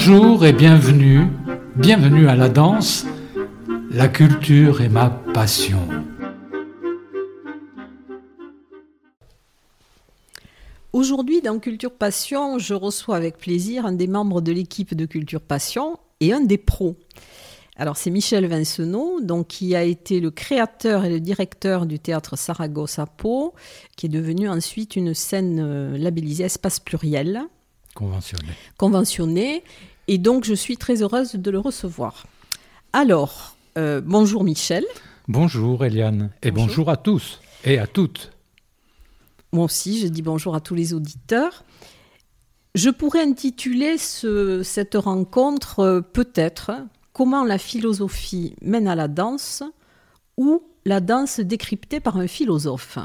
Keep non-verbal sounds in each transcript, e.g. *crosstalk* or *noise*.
Bonjour et bienvenue, bienvenue à la danse. La culture est ma passion. Aujourd'hui, dans Culture Passion, je reçois avec plaisir un des membres de l'équipe de Culture Passion et un des pros. Alors, c'est Michel Vincenot, donc, qui a été le créateur et le directeur du théâtre Saragosse à Pau, qui est devenu ensuite une scène euh, labellisée Espace Pluriel. Conventionné. Conventionné. Et donc, je suis très heureuse de le recevoir. Alors, euh, bonjour Michel. Bonjour Eliane. Et bonjour. à tous et à toutes. Moi aussi, je dis bonjour à tous les auditeurs. Je pourrais intituler cette rencontre euh, peut-être Comment la philosophie mène à la danse ou la danse décryptée par un philosophe.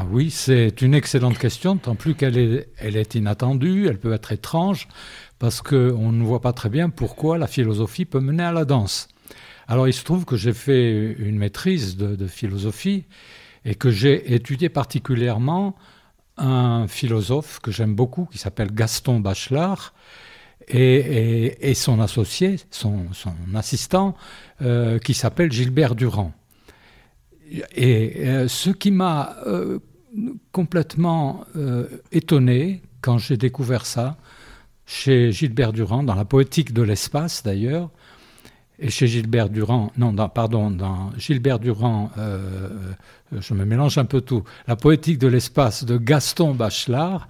Ah oui, c'est une excellente question, tant plus qu'elle est, inattendue, elle peut être étrange, parce qu'on ne voit pas très bien pourquoi la philosophie peut mener à la danse. Alors il se trouve que j'ai fait une maîtrise de, philosophie et que j'ai étudié particulièrement un philosophe que j'aime beaucoup, qui s'appelle Gaston Bachelard, et, son associé, son, assistant, euh, qui s'appelle Gilbert Durand. Et euh, ce qui m'a euh, complètement étonné quand j'ai découvert ça, chez Gilbert Durand, dans la poétique de l'espace d'ailleurs, et chez Gilbert Durand, non, pardon, dans Gilbert Durand, je me mélange un peu tout, la poétique de l'espace de Gaston Bachelard,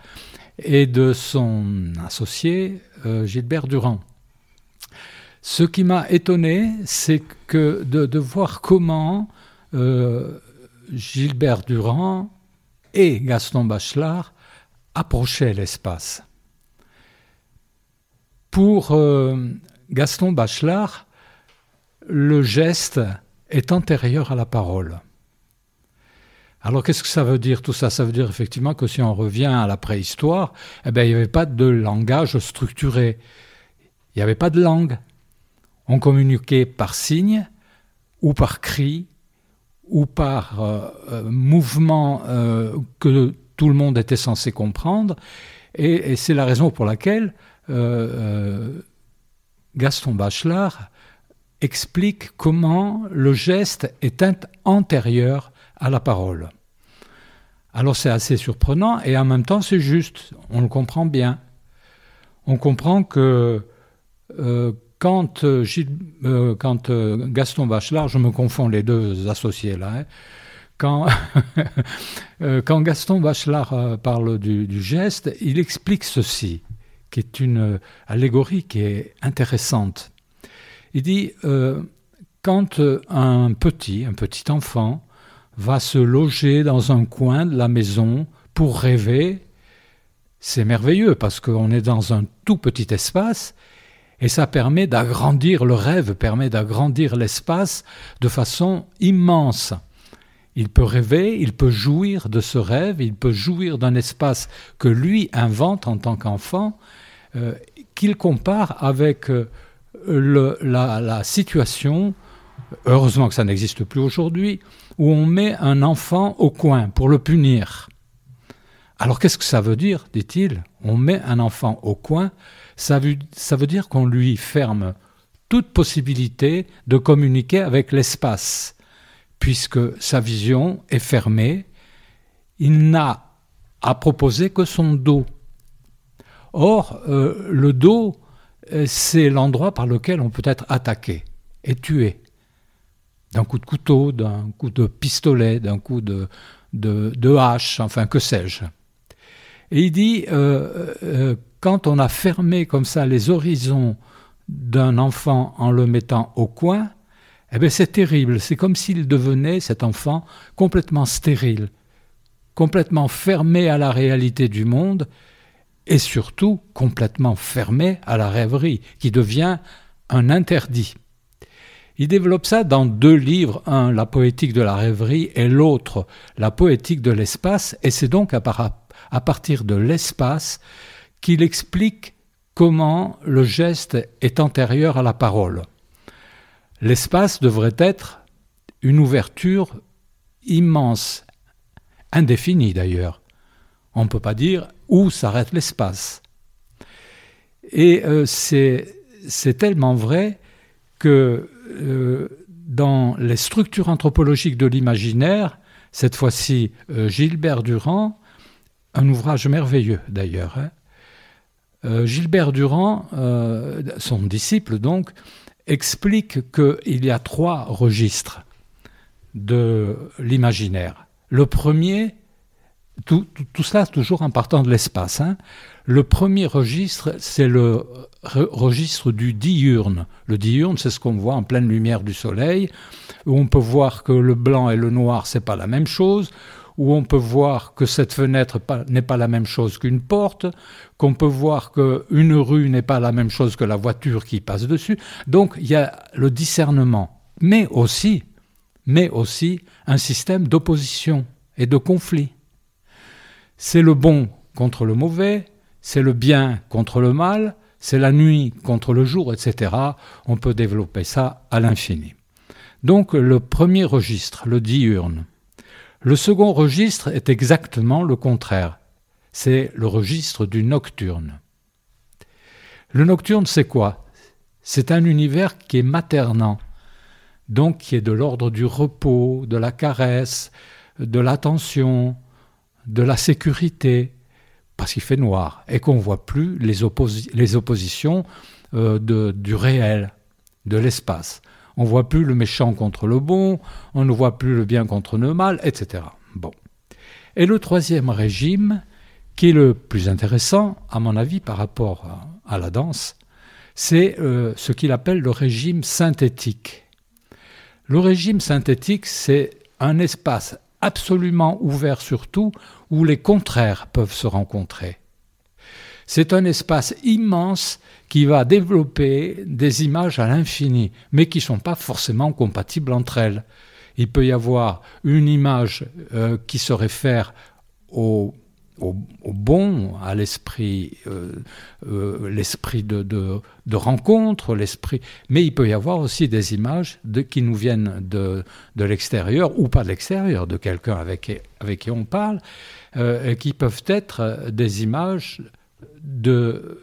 et de son associé euh, Gilbert Durand. Ce qui m'a étonné, c'est que de, voir comment euh, Gilbert Durand et Gaston Bachelard approchaient l'espace. Pour euh, Gaston Bachelard, le geste est antérieur à la parole. Alors qu'est-ce que ça veut dire tout ça? Ça veut dire effectivement que si on revient à la préhistoire, eh bien, il n'y avait pas de langage structuré. Il n'y avait pas de langue. On communiquait par signe ou par cri ou par euh, euh, mouvement euh, que tout le monde était censé comprendre. Et, et c'est la raison pour laquelle Gaston Bachelard explique comment le geste est antérieur à la parole. Alors c'est assez surprenant et en même temps c'est juste, on le comprend bien. On comprend que euh, quand, euh, euh, Gaston Bachelard, je me confonds les deux associés là, hein, quand, *laughs* quand, Gaston Bachelard parle du, du, geste, il explique ceci, qui est une allégorie qui est intéressante. Il dit, quand un petit, un petit enfant, va se loger dans un coin de la maison pour rêver, c'est merveilleux parce qu'on est dans un tout petit espace et ça permet d'agrandir le rêve, permet d'agrandir l'espace de façon immense. Il peut rêver, il peut jouir de ce rêve, il peut jouir d'un espace que lui invente en tant qu'enfant, euh, qu'il compare avec euh, la, la situation, heureusement que ça n'existe plus aujourd'hui, où on met un enfant au coin pour le punir. Alors qu'est-ce que ça veut dire, dit-il? On met un enfant au coin, ça veut, dire qu'on lui ferme toute possibilité de communiquer avec l'espace, puisque sa vision est fermée, il n'a à proposer que son dos. Or, euh, le dos, euh, c'est l'endroit par lequel on peut être attaqué et tué d'un coup de couteau, d'un coup de pistolet, d'un coup de, hache, enfin que sais-je. Et il dit, euh, quand on a fermé comme ça les horizons d'un enfant en le mettant au coin, eh bien c'est terrible, c'est comme s'il devenait, cet enfant, complètement stérile, complètement fermé à la réalité du monde, et surtout complètement fermé à la rêverie, qui devient un interdit. Il développe ça dans deux livres, un La poétique de la rêverie et l'autre La poétique de l'espace, et c'est donc à, partir de l'espace qu'il explique comment le geste est antérieur à la parole. L'espace devrait être une ouverture immense, indéfinie d'ailleurs. On ne peut pas dire où s'arrête l'espace. Et euh, c'est tellement vrai que euh, dans les structures anthropologiques de l'imaginaire, cette fois-ci euh, Gilbert Durand, un ouvrage merveilleux d'ailleurs. Hein. Euh, Gilbert Durand, son disciple donc, explique qu'il y a trois registres de l'imaginaire. Le premier, tout, cela toujours en partant de l'espace. Hein. Le premier registre, c'est le registre du diurne. Le diurne, c'est ce qu'on voit en pleine lumière du soleil, où on peut voir que le blanc et le noir, c'est pas la même chose, où on peut voir que cette fenêtre n'est pas la même chose qu'une porte, qu'on peut voir qu'une rue n'est pas la même chose que la voiture qui passe dessus. Donc il y a le discernement, mais aussi, mais aussi un système d'opposition et de conflit. C'est le bon contre le mauvais, c'est le bien contre le mal, c'est la nuit contre le jour, etc. On peut développer ça à l'infini. Donc le premier registre, le diurne. Le second registre est exactement le contraire. C'est le registre du nocturne. Le nocturne, c'est quoi? C'est un univers qui est maternant, donc qui est de l'ordre du repos, de la caresse, de l'attention, de la sécurité, parce qu'il fait noir et qu'on ne voit plus les, oppositions euh, du réel, de l'espace. On ne voit plus le méchant contre le bon, on ne voit plus le bien contre le mal, etc. Bon. Et le troisième régime, qui est le plus intéressant, à mon avis, par rapport à, la danse, c'est euh, ce qu'il appelle le régime synthétique. Le régime synthétique, c'est un espace absolument ouvert sur tout, où les contraires peuvent se rencontrer. C'est un espace immense qui va développer des images à l'infini, mais qui ne sont pas forcément compatibles entre elles. Il peut y avoir une image euh, qui se réfère au bon, à l'esprit, euh, euh, l'esprit de, rencontre. Mais il peut y avoir aussi des images qui nous viennent de, l'extérieur ou pas de l'extérieur, de quelqu'un avec, qui on parle, qui peuvent être des images de,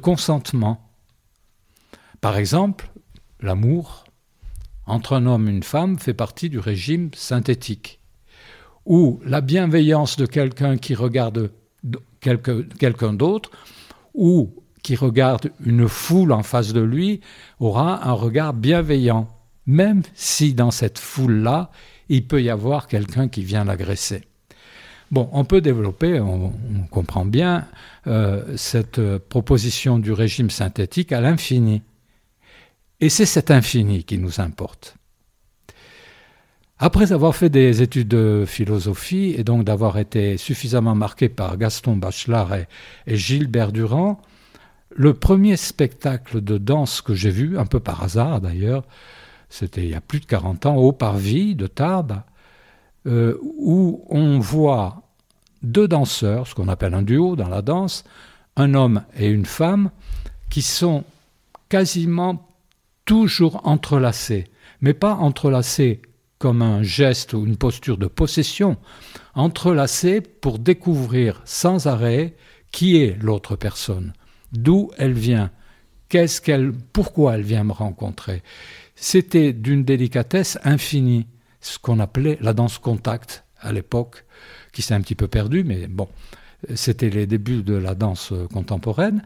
consentement. Par exemple, l'amour entre un homme et une femme fait partie du régime synthétique ou la bienveillance de quelqu'un qui regarde quelqu'un d'autre, ou qui regarde une foule en face de lui, aura un regard bienveillant, même si dans cette foule-là, il peut y avoir quelqu'un qui vient l'agresser. Bon, on peut développer, on, comprend bien, euh, cette proposition du régime synthétique à l'infini. Et c'est cet infini qui nous importe. Après avoir fait des études de philosophie et donc d'avoir été suffisamment marqué par Gaston Bachelard et, Gilbert Durand, le premier spectacle de danse que j'ai vu, un peu par hasard d'ailleurs, c'était il y a plus de 40 ans, au Parvis de Tarbes, euh, où on voit deux danseurs, ce qu'on appelle un duo dans la danse, un homme et une femme, qui sont quasiment toujours entrelacés, mais pas entrelacés comme un geste ou une posture de possession, entrelacée pour découvrir sans arrêt qui est l'autre personne, d'où elle vient, qu'est-ce qu'elle, pourquoi elle vient me rencontrer. C'était d'une délicatesse infinie, ce qu'on appelait la danse contact à l'époque, qui s'est un petit peu perdue, mais bon, c'était les débuts de la danse contemporaine.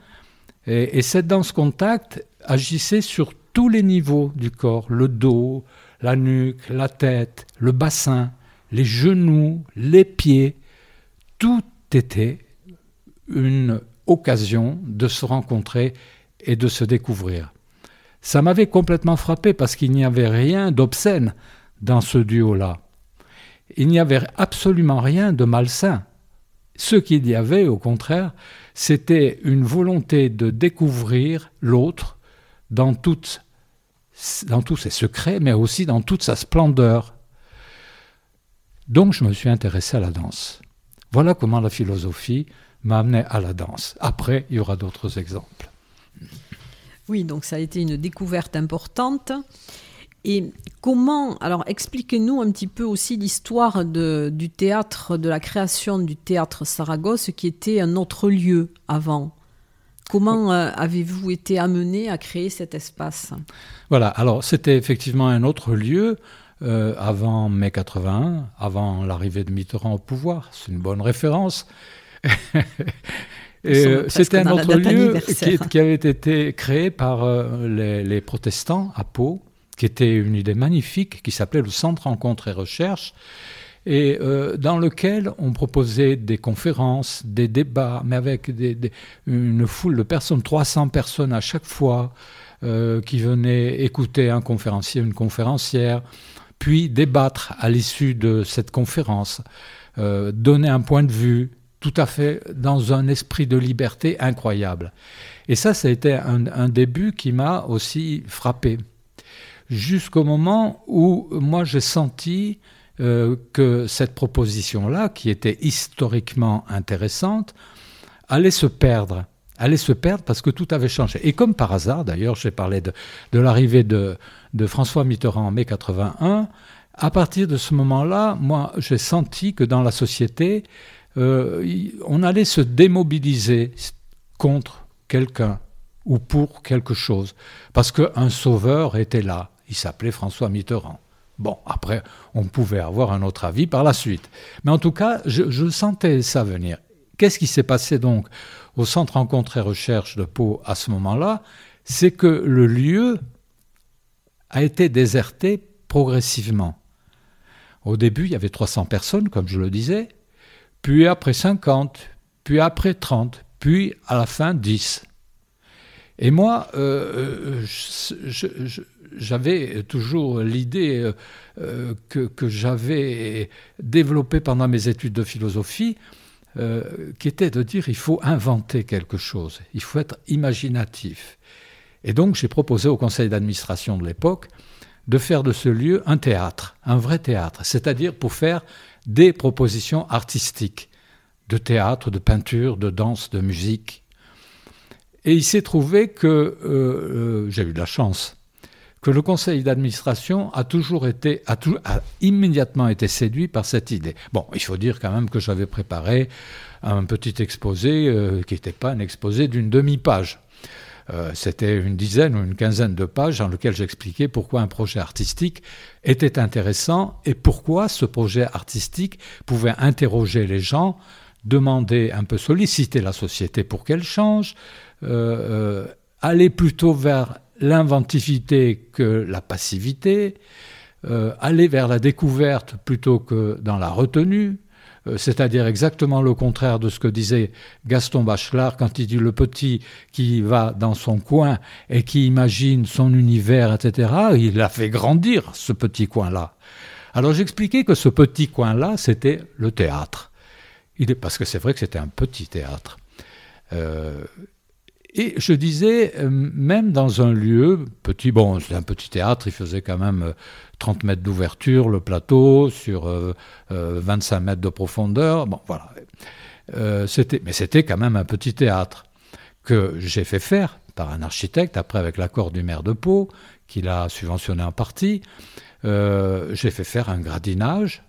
Et, et cette danse contact agissait sur tous les niveaux du corps, le dos, la nuque, la tête, le bassin, les genoux, les pieds, tout était une occasion de se rencontrer et de se découvrir. Ça m'avait complètement frappé parce qu'il n'y avait rien d'obscène dans ce duo-là. Il n'y avait absolument rien de malsain. Ce qu'il y avait, au contraire, c'était une volonté de découvrir l'autre dans, dans tous ses secrets, mais aussi dans toute sa splendeur. Donc je me suis intéressé à la danse. Voilà comment la philosophie m'a amené à la danse. Après, il y aura d'autres exemples. Oui, donc ça a été une découverte importante. Et comment, alors expliquez-nous un petit peu aussi l'histoire du théâtre, de la création du théâtre Saragosse, qui était un autre lieu avant. Comment euh, avez-vous été amené à créer cet espace? Voilà, alors c'était effectivement un autre lieu euh, avant mai 81, avant l'arrivée de Mitterrand au pouvoir. C'est une bonne référence. Euh, c'était un autre lieu qui, avait été créé par les, les, protestants à Pau qui était une idée magnifique, qui s'appelait le Centre Rencontre et Recherche, et euh, dans lequel on proposait des conférences, des débats, mais avec une foule de personnes, 300 personnes à chaque fois, euh, qui venaient écouter un conférencier, une conférencière, puis débattre à l'issue de cette conférence, euh, donner un point de vue tout à fait dans un esprit de liberté incroyable. Et ça, ça a été un début qui m'a aussi frappé jusqu'au moment où moi j'ai senti euh, que cette proposition-là, qui était historiquement intéressante, allait se perdre. Allait se perdre parce que tout avait changé. Et comme par hasard, d'ailleurs, j'ai parlé de, l'arrivée de, François Mitterrand en mai 81. À partir de ce moment-là, moi, j'ai senti que dans la société, euh, on allait se démobiliser contre quelqu'un ou pour quelque chose, parce qu'un sauveur était là il s'appelait François Mitterrand. Bon, après, on pouvait avoir un autre avis par la suite. Mais en tout cas, je, sentais ça venir. Qu'est-ce qui s'est passé donc au Centre Rencontre et Recherche de Pau à ce moment-là? C'est que le lieu a été déserté progressivement. Au début, il y avait 300 personnes, comme je le disais, puis après 50, puis après 30, puis à la fin 10. Et moi, euh, euh, j'avais toujours l'idée euh, que, j'avais développée pendant mes études de philosophie, qui était de dire il faut inventer quelque chose, il faut être imaginatif. Et donc j'ai proposé au conseil d'administration de l'époque de faire de ce lieu un théâtre, un vrai théâtre, c'est-à-dire pour faire des propositions artistiques, de théâtre, de peinture, de danse, de musique. Et il s'est trouvé que j'ai eu de la chance que le conseil d'administration a toujours été, a, immédiatement été séduit par cette idée. Bon, il faut dire quand même que j'avais préparé un petit exposé euh, qui n'était pas un exposé d'une demi-page. Euh, c'était une dizaine ou une quinzaine de pages dans lequel j'expliquais pourquoi un projet artistique était intéressant et pourquoi ce projet artistique pouvait interroger les gens, demander un peu, solliciter la société pour qu'elle change, euh, aller plutôt vers l'inventivité que la passivité, euh, aller vers la découverte plutôt que dans la retenue, euh, c'est-à-dire exactement le contraire de ce que disait Gaston Bachelard quand il dit le petit qui va dans son coin et qui imagine son univers, etc. Il a fait grandir ce petit coin-là. Alors j'expliquais que ce petit coin-là, c'était le théâtre. Il est, parce que c'est vrai que c'était un petit théâtre. Euh, et je disais, euh, même dans un lieu petit, bon, c'était un petit théâtre, il faisait quand même 30 euh, mètres d'ouverture, le plateau, sur 25 euh, mètres de profondeur. Bon, voilà. c'était, mais c'était quand même un petit théâtre que j'ai fait faire par un architecte, après avec l'accord du maire de Pau, qu'il a subventionné en partie. j'ai fait faire un gradinage,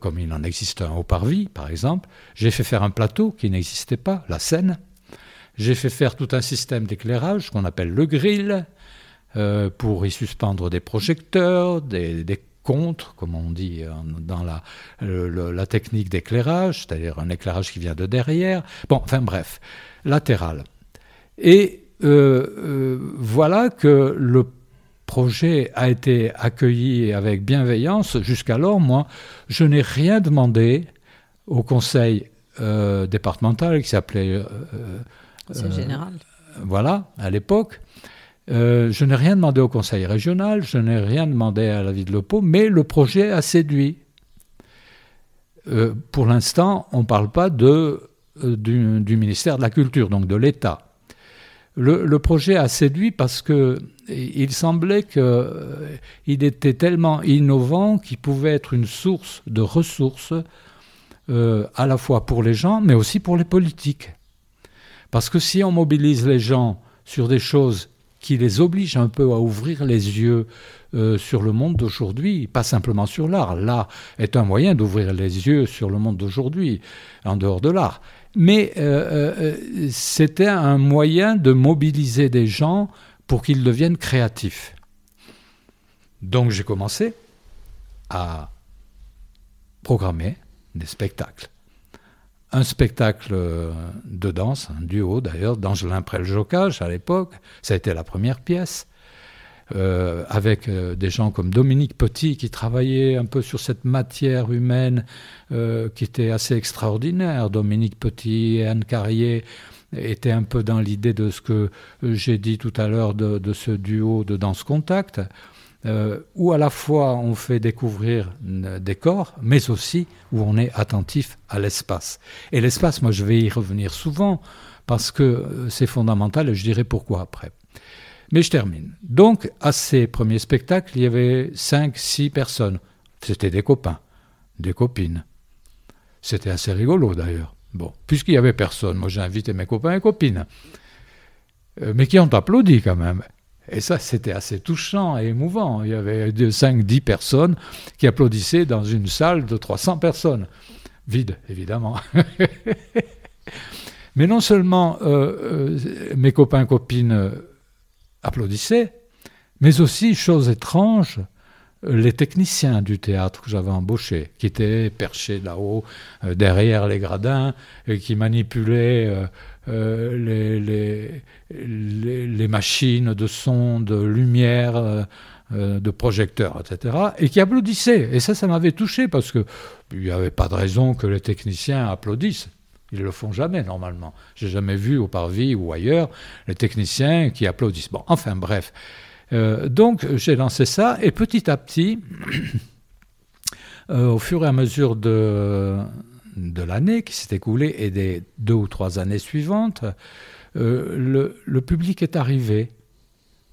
comme il en existe un au Parvis, par exemple. J'ai fait faire un plateau qui n'existait pas, la scène. J'ai fait faire tout un système d'éclairage qu'on appelle le grill, euh, pour y suspendre des projecteurs, des, des contres, comme on dit dans la, technique d'éclairage, c'est-à-dire un éclairage qui vient de derrière. Bon, enfin bref, latéral. Et euh, euh, voilà que le projet a été accueilli avec bienveillance. Jusqu'alors, moi, je n'ai rien demandé au conseil départemental qui s'appelait général. Voilà, à l'époque. Euh, je n'ai rien demandé au conseil régional, je n'ai rien demandé à la ville de Lopo, mais le projet a séduit. euh, pour l'instant, on ne parle pas de, euh, du, ministère de la Culture, donc de l'État. Le, projet a séduit parce que il semblait qu'il euh, était tellement innovant qu'il pouvait être une source de ressources à la fois pour les gens, mais aussi pour les politiques. Parce que si on mobilise les gens sur des choses qui les obligent un peu à ouvrir les yeux euh, sur le monde d'aujourd'hui, pas simplement sur l'art. L'art est un moyen d'ouvrir les yeux sur le monde d'aujourd'hui, en dehors de l'art. Mais euh, euh, c'était un moyen de mobiliser des gens pour qu'ils deviennent créatifs. Donc j'ai commencé à programmer des spectacles. Un spectacle de danse, un duo d'ailleurs, d'Angelin Prel-Jocage à l'époque, ça a été la première pièce. Euh, avec euh, des gens comme Dominique Petit qui travaillait un peu sur cette matière humaine euh, qui était assez extraordinaire. Dominique Petit et Anne Carrier étaient un peu dans l'idée de ce que j'ai dit tout à l'heure de, ce duo de danse contact. Où à la fois on fait découvrir des corps, mais aussi où on est attentif à l'espace. Et l'espace, moi je vais y revenir souvent, parce que c'est fondamental, et je dirai pourquoi après. Mais je termine. Donc, à ces premiers spectacles, il y avait 5, 6 personnes. C'était des copains, des copines. C'était assez rigolo d'ailleurs. Bon, puisqu'il n'y avait personne, moi j'ai invité mes copains et copines. Euh, mais qui ont applaudi quand même. Et ça, c'était assez touchant et émouvant. Il y avait 5, 10 personnes qui applaudissaient dans une salle de 300 personnes. Vide, évidemment. *laughs* Mais non seulement euh, euh, mes copains, copines applaudissaient, mais aussi, chose étrange, les techniciens du théâtre que j'avais embauchés, qui étaient perchés là-haut, euh, derrière les gradins, et qui manipulaient euh, euh, les, machines de son, de lumière, de projecteurs, etc., et qui applaudissaient. Et ça, ça m'avait touché, parce qu'il n'y avait pas de raison que les techniciens applaudissent. Ils le font jamais normalement. J'ai jamais vu au parvis ou ailleurs les techniciens qui applaudissent. Bon, enfin bref. Euh, donc j'ai lancé ça et petit à petit, *coughs* euh, au fur et à mesure de, de l'année qui s'est écoulée et des deux ou trois années suivantes, euh, le, le, public est arrivé.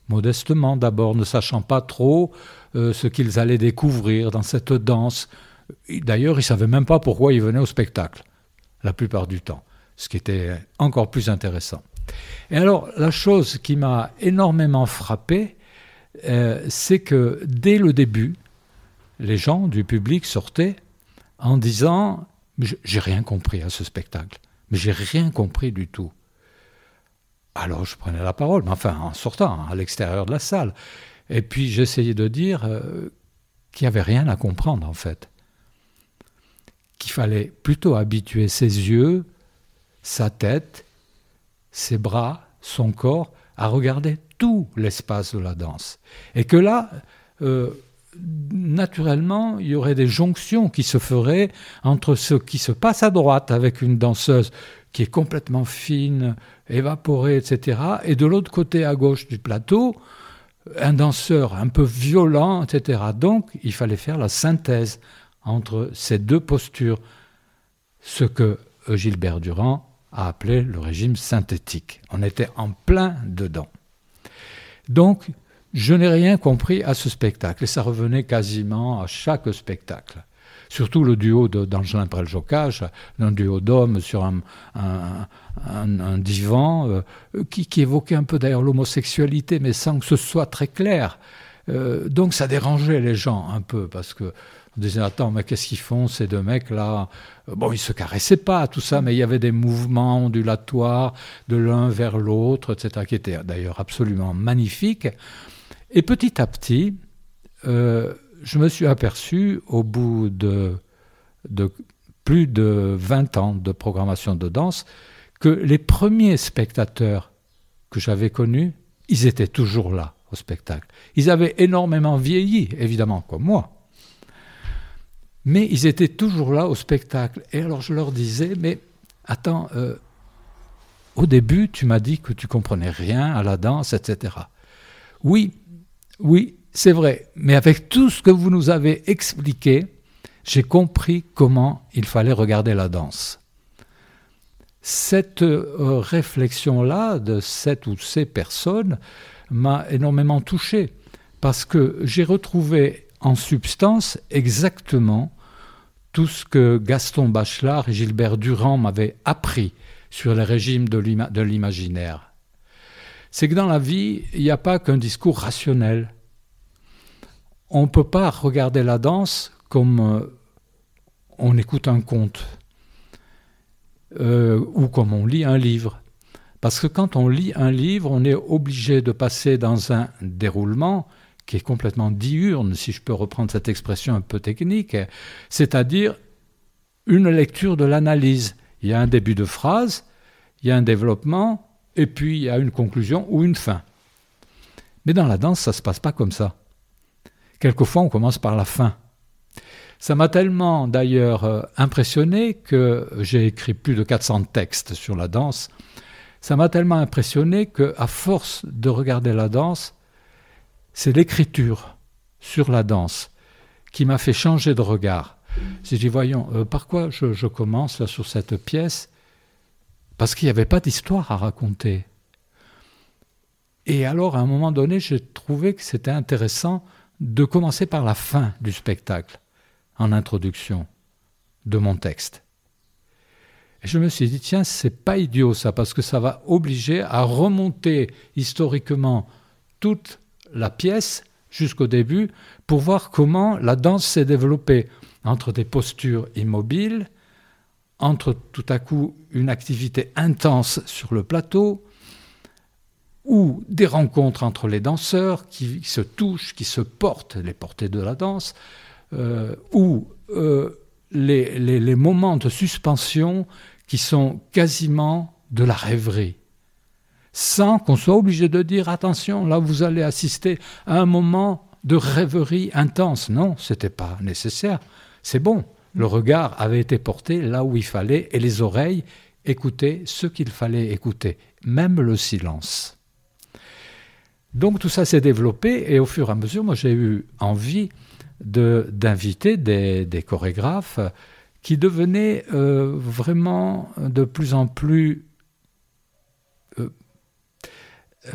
Modestement d'abord, ne sachant pas trop ce qu'ils allaient découvrir dans cette danse. D'ailleurs, ils ne savaient même pas pourquoi ils venaient au spectacle la plupart du temps, ce qui était encore plus intéressant. Et alors, la chose qui m'a énormément frappé, euh, c'est que dès le début, les gens du public sortaient en disant J'ai rien compris à ce spectacle, mais j'ai rien compris du tout. Alors je prenais la parole, mais enfin en sortant à l'extérieur de la salle. Et puis j'essayais de dire euh, qu'il n'y avait rien à comprendre en fait qu'il fallait plutôt habituer ses yeux, sa tête, ses bras, son corps à regarder tout l'espace de la danse. Et que là, euh, naturellement, il y aurait des jonctions qui se feraient entre ce qui se passe à droite avec une danseuse qui est complètement fine, évaporée, etc., et de l'autre côté à gauche du plateau, un danseur un peu violent, etc. Donc, il fallait faire la synthèse entre ces deux postures, ce que Gilbert Durand a appelé le régime synthétique. On était en plein dedans. Donc, je n'ai rien compris à ce spectacle, et ça revenait quasiment à chaque spectacle. Surtout le duo d'Angelin Prel-Jocage, un duo d'hommes sur un, divan, euh, qui, évoquait un peu d'ailleurs l'homosexualité, mais sans que ce soit très clair. Euh, donc ça dérangeait les gens un peu, parce que on disait attends mais qu'est-ce qu'ils font ces deux mecs là? Bon ils se caressaient pas tout ça mais il y avait des mouvements ondulatoires de l'un vers l'autre etc qui étaient d'ailleurs absolument magnifiques et petit à petit euh, je me suis aperçu au bout de, plus de 20 ans de programmation de danse que les premiers spectateurs que j'avais connus ils étaient toujours là au spectacle ils avaient énormément vieilli évidemment comme moi mais ils étaient toujours là au spectacle. Et alors je leur disais, mais attends, euh, au début, tu m'as dit que tu comprenais rien à la danse, etc. Oui, oui, c'est vrai. Mais avec tout ce que vous nous avez expliqué, j'ai compris comment il fallait regarder la danse. Cette euh, réflexion-là de cette ou ces personnes m'a énormément touché parce que j'ai retrouvé en substance exactement tout ce que Gaston Bachelard et Gilbert Durand m'avaient appris sur les régimes de l'imaginaire. C'est que dans la vie, il n'y a pas qu'un discours rationnel. On ne peut pas regarder la danse comme euh, on écoute un conte euh, ou comme on lit un livre. Parce que quand on lit un livre, on est obligé de passer dans un déroulement qui est complètement diurne, si je peux reprendre cette expression un peu technique, c'est-à-dire une lecture de l'analyse. Il y a un début de phrase, il y a un développement, et puis il y a une conclusion ou une fin. Mais dans la danse, ça ne se passe pas comme ça. Quelquefois, on commence par la fin. Ça m'a tellement d'ailleurs euh, impressionné que j'ai écrit plus de 400 textes sur la danse. Ça m'a tellement impressionné que, à force de regarder la danse, c'est l'écriture sur la danse qui m'a fait changer de regard. J'ai dit, voyons, euh, par quoi je, commence là sur cette pièce? Parce qu'il n'y avait pas d'histoire à raconter. Et alors, à un moment donné, j'ai trouvé que c'était intéressant de commencer par la fin du spectacle en introduction de mon texte. Et je me suis dit, tiens, c'est pas idiot ça, parce que ça va obliger à remonter historiquement toute la pièce jusqu'au début pour voir comment la danse s'est développée entre des postures immobiles, entre tout à coup une activité intense sur le plateau, ou des rencontres entre les danseurs qui se touchent, qui se portent, les portées de la danse, euh, ou euh, les, moments de suspension qui sont quasiment de la rêverie, sans qu'on soit obligé de dire attention, là vous allez assister à un moment de rêverie intense. Non, c'était pas nécessaire. C'est bon. Le regard avait été porté là où il fallait et les oreilles écoutaient ce qu'il fallait écouter, même le silence. Donc tout ça s'est développé et au fur et à mesure, moi j'ai eu envie d'inviter des, chorégraphes qui devenaient euh, vraiment de plus en plus, euh,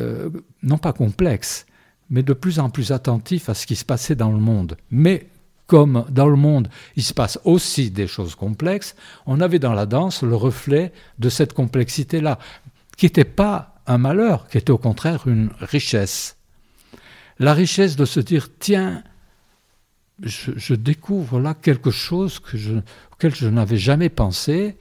euh, non pas complexes, mais de plus en plus attentifs à ce qui se passait dans le monde. Mais comme dans le monde, il se passe aussi des choses complexes, on avait dans la danse le reflet de cette complexité-là, qui n'était pas un malheur, qui était au contraire une richesse. La richesse de se dire, tiens, je, découvre là quelque chose auquel je n'avais jamais pensé.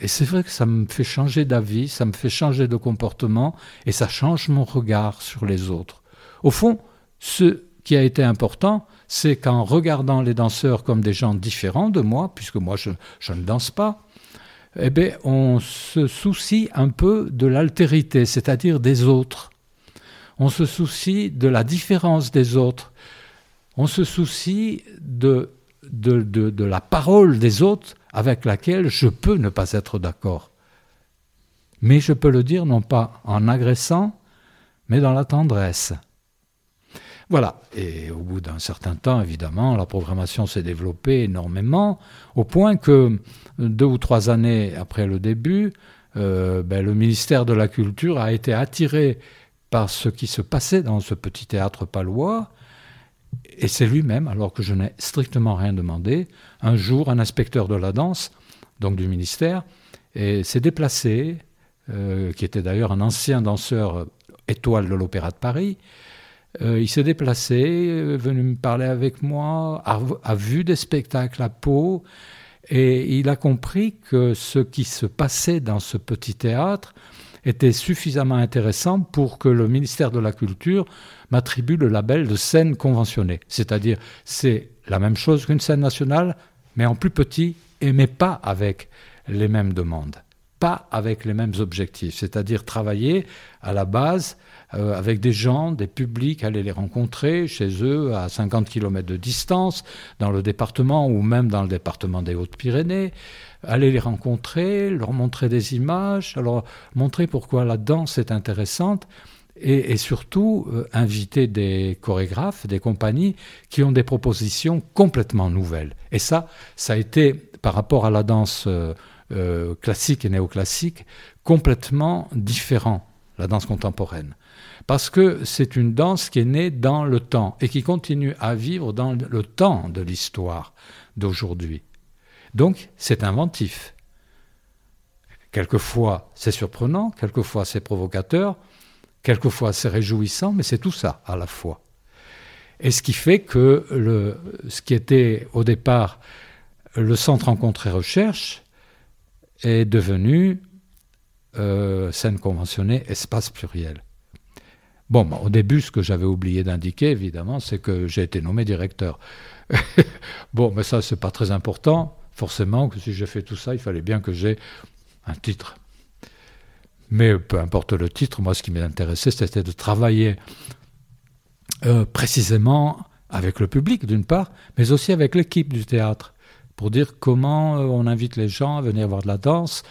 Et c'est vrai que ça me fait changer d'avis, ça me fait changer de comportement et ça change mon regard sur les autres. Au fond, ce qui a été important, c'est qu'en regardant les danseurs comme des gens différents de moi, puisque moi je, ne danse pas, eh bien, on se soucie un peu de l'altérité, c'est-à-dire des autres. On se soucie de la différence des autres on se soucie de, de, la parole des autres avec laquelle je peux ne pas être d'accord. Mais je peux le dire non pas en agressant, mais dans la tendresse. Voilà, et au bout d'un certain temps, évidemment, la programmation s'est développée énormément, au point que deux ou trois années après le début, euh, ben, le ministère de la Culture a été attiré par ce qui se passait dans ce petit théâtre palois, et c'est lui-même, alors que je n'ai strictement rien demandé, un jour, un inspecteur de la danse, donc du ministère, s'est déplacé, euh, qui était d'ailleurs un ancien danseur euh, étoile de l'Opéra de Paris. Euh, il s'est déplacé, venu me parler avec moi, a, a, vu des spectacles à Pau, et il a compris que ce qui se passait dans ce petit théâtre était suffisamment intéressant pour que le ministère de la Culture m'attribue le label de scène conventionnée. C'est-à-dire, c'est la même chose qu'une scène nationale, mais en plus petit, et mais pas avec les mêmes demandes, pas avec les mêmes objectifs. C'est-à-dire travailler à la base euh, avec des gens, des publics, aller les rencontrer chez eux à 50 km de distance, dans le département ou même dans le département des Hautes-Pyrénées, aller les rencontrer, leur montrer des images, alors montrer pourquoi la danse est intéressante et, surtout euh, inviter des chorégraphes, des compagnies qui ont des propositions complètement nouvelles. Et ça, ça a été, par rapport à la danse euh, euh, classique et néoclassique, complètement différent, la danse contemporaine. Parce que c'est une danse qui est née dans le temps et qui continue à vivre dans le temps de l'histoire d'aujourd'hui. Donc, c'est inventif. Quelquefois, c'est surprenant, quelquefois, c'est provocateur, Quelquefois c'est réjouissant, mais c'est tout ça à la fois. Et ce qui fait que le, ce qui était au départ le centre rencontre et recherche est devenu euh, scène conventionnée, espace pluriel. Bon, bah, au début, ce que j'avais oublié d'indiquer, évidemment, c'est que j'ai été nommé directeur. *laughs* bon, mais ça, c'est pas très important. Forcément, que si j'ai fait tout ça, il fallait bien que j'ai un titre. Mais peu importe le titre, moi ce qui m'intéressait, c'était de travailler euh, précisément avec le public d'une part, mais aussi avec l'équipe du théâtre, pour dire comment euh, on invite les gens à venir voir de la danse,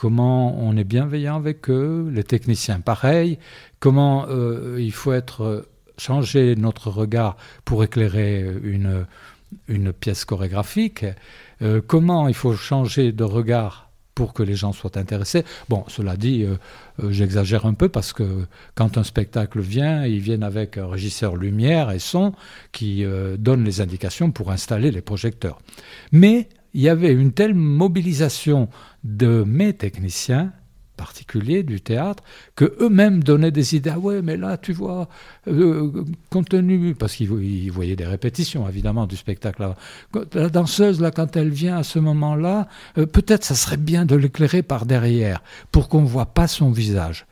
comment on est bienveillant avec eux, les techniciens pareil, comment euh, il faut être changer notre regard pour éclairer une, une pièce chorégraphique, comment il faut changer de regard pour que les gens soient intéressés. Bon, cela dit, euh, euh, j'exagère un peu parce que quand un spectacle vient, ils viennent avec un régisseur lumière et son qui euh, donne les indications pour installer les projecteurs. Mais il y avait une telle mobilisation de mes techniciens particuliers du théâtre que eux-mêmes donnaient des idées. Ah ouais, mais là, tu vois, euh, compte tenu, parce qu'ils voyaient des répétitions évidemment du spectacle. La danseuse, là, quand elle vient à ce moment-là, euh, peut-être ça serait bien de l'éclairer par derrière pour qu'on ne voit pas son visage.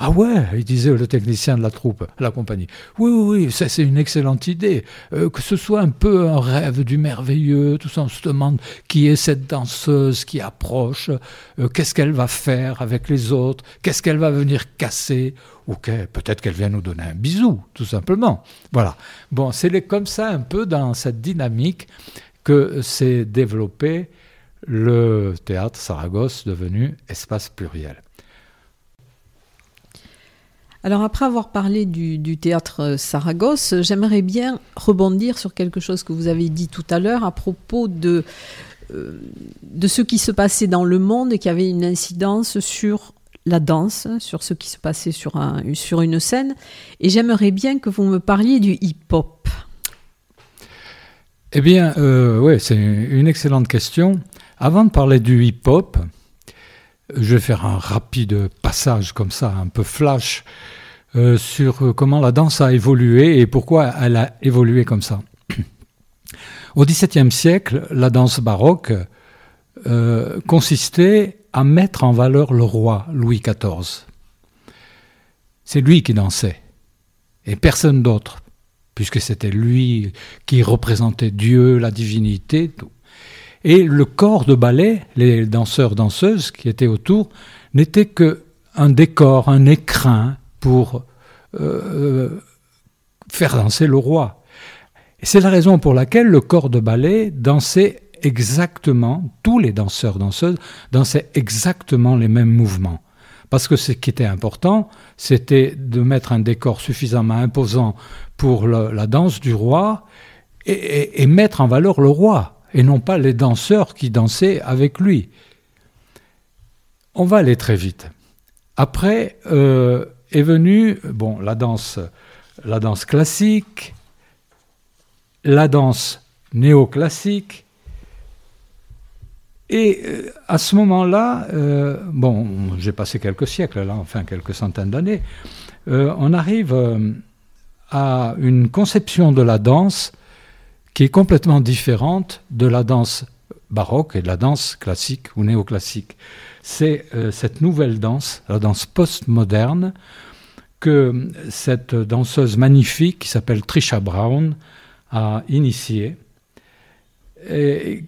Ah ouais, il disait le technicien de la troupe, la compagnie. Oui, oui, oui, ça c'est une excellente idée. Euh, que ce soit un peu un rêve du merveilleux, tout ça, on se demande qui est cette danseuse qui approche, euh, qu'est-ce qu'elle va faire avec les autres, qu'est-ce qu'elle va venir casser, ou peut-être qu'elle vient nous donner un bisou, tout simplement. Voilà. Bon, c'est comme ça un peu dans cette dynamique que s'est développé le théâtre Saragosse devenu espace pluriel. Alors après avoir parlé du, théâtre Saragosse, j'aimerais bien rebondir sur quelque chose que vous avez dit tout à l'heure à propos de, euh, de ce qui se passait dans le monde et qui avait une incidence sur la danse, sur ce qui se passait sur, un, sur une scène. Et j'aimerais bien que vous me parliez du hip-hop. Eh bien, euh, oui, c'est une excellente question. Avant de parler du hip-hop, je vais faire un rapide passage comme ça, un peu flash, euh, sur comment la danse a évolué et pourquoi elle a évolué comme ça. Au XVIIe siècle, la danse baroque euh, consistait à mettre en valeur le roi Louis XIV. C'est lui qui dansait, et personne d'autre, puisque c'était lui qui représentait Dieu, la divinité. Et le corps de ballet, les danseurs, danseuses qui étaient autour, n'étaient que un décor, un écrin pour euh, euh, faire danser le roi. C'est la raison pour laquelle le corps de ballet dansait exactement, tous les danseurs, danseuses dansaient exactement les mêmes mouvements. Parce que ce qui était important, c'était de mettre un décor suffisamment imposant pour la danse du roi et mettre en valeur le roi et non pas les danseurs qui dansaient avec lui. On va aller très vite. Après euh, est venue bon, la, danse, la danse classique, la danse néoclassique, et euh, à ce moment-là, euh, bon, j'ai passé quelques siècles là, enfin quelques centaines d'années, on arrive à une conception de la danse qui est complètement différente de la danse baroque et de la danse classique ou néoclassique. C'est euh, cette nouvelle danse, la danse postmoderne, que cette danseuse magnifique qui s'appelle Trisha Brown a initiée. Et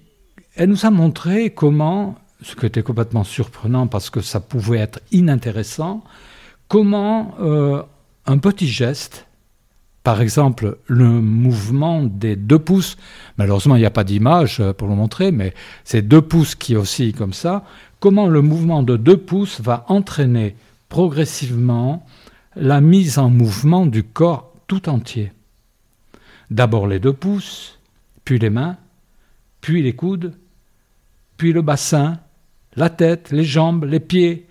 elle nous a montré comment, ce qui était complètement surprenant parce que ça pouvait être inintéressant, comment euh, un petit geste par exemple, le mouvement des deux pouces, malheureusement il n'y a pas d'image euh, pour le montrer, mais c'est deux pouces qui oscillent comme ça, comment le mouvement de deux pouces va entraîner progressivement la mise en mouvement du corps tout entier? D'abord les deux pouces, puis les mains, puis les coudes, puis le bassin, la tête, les jambes, les pieds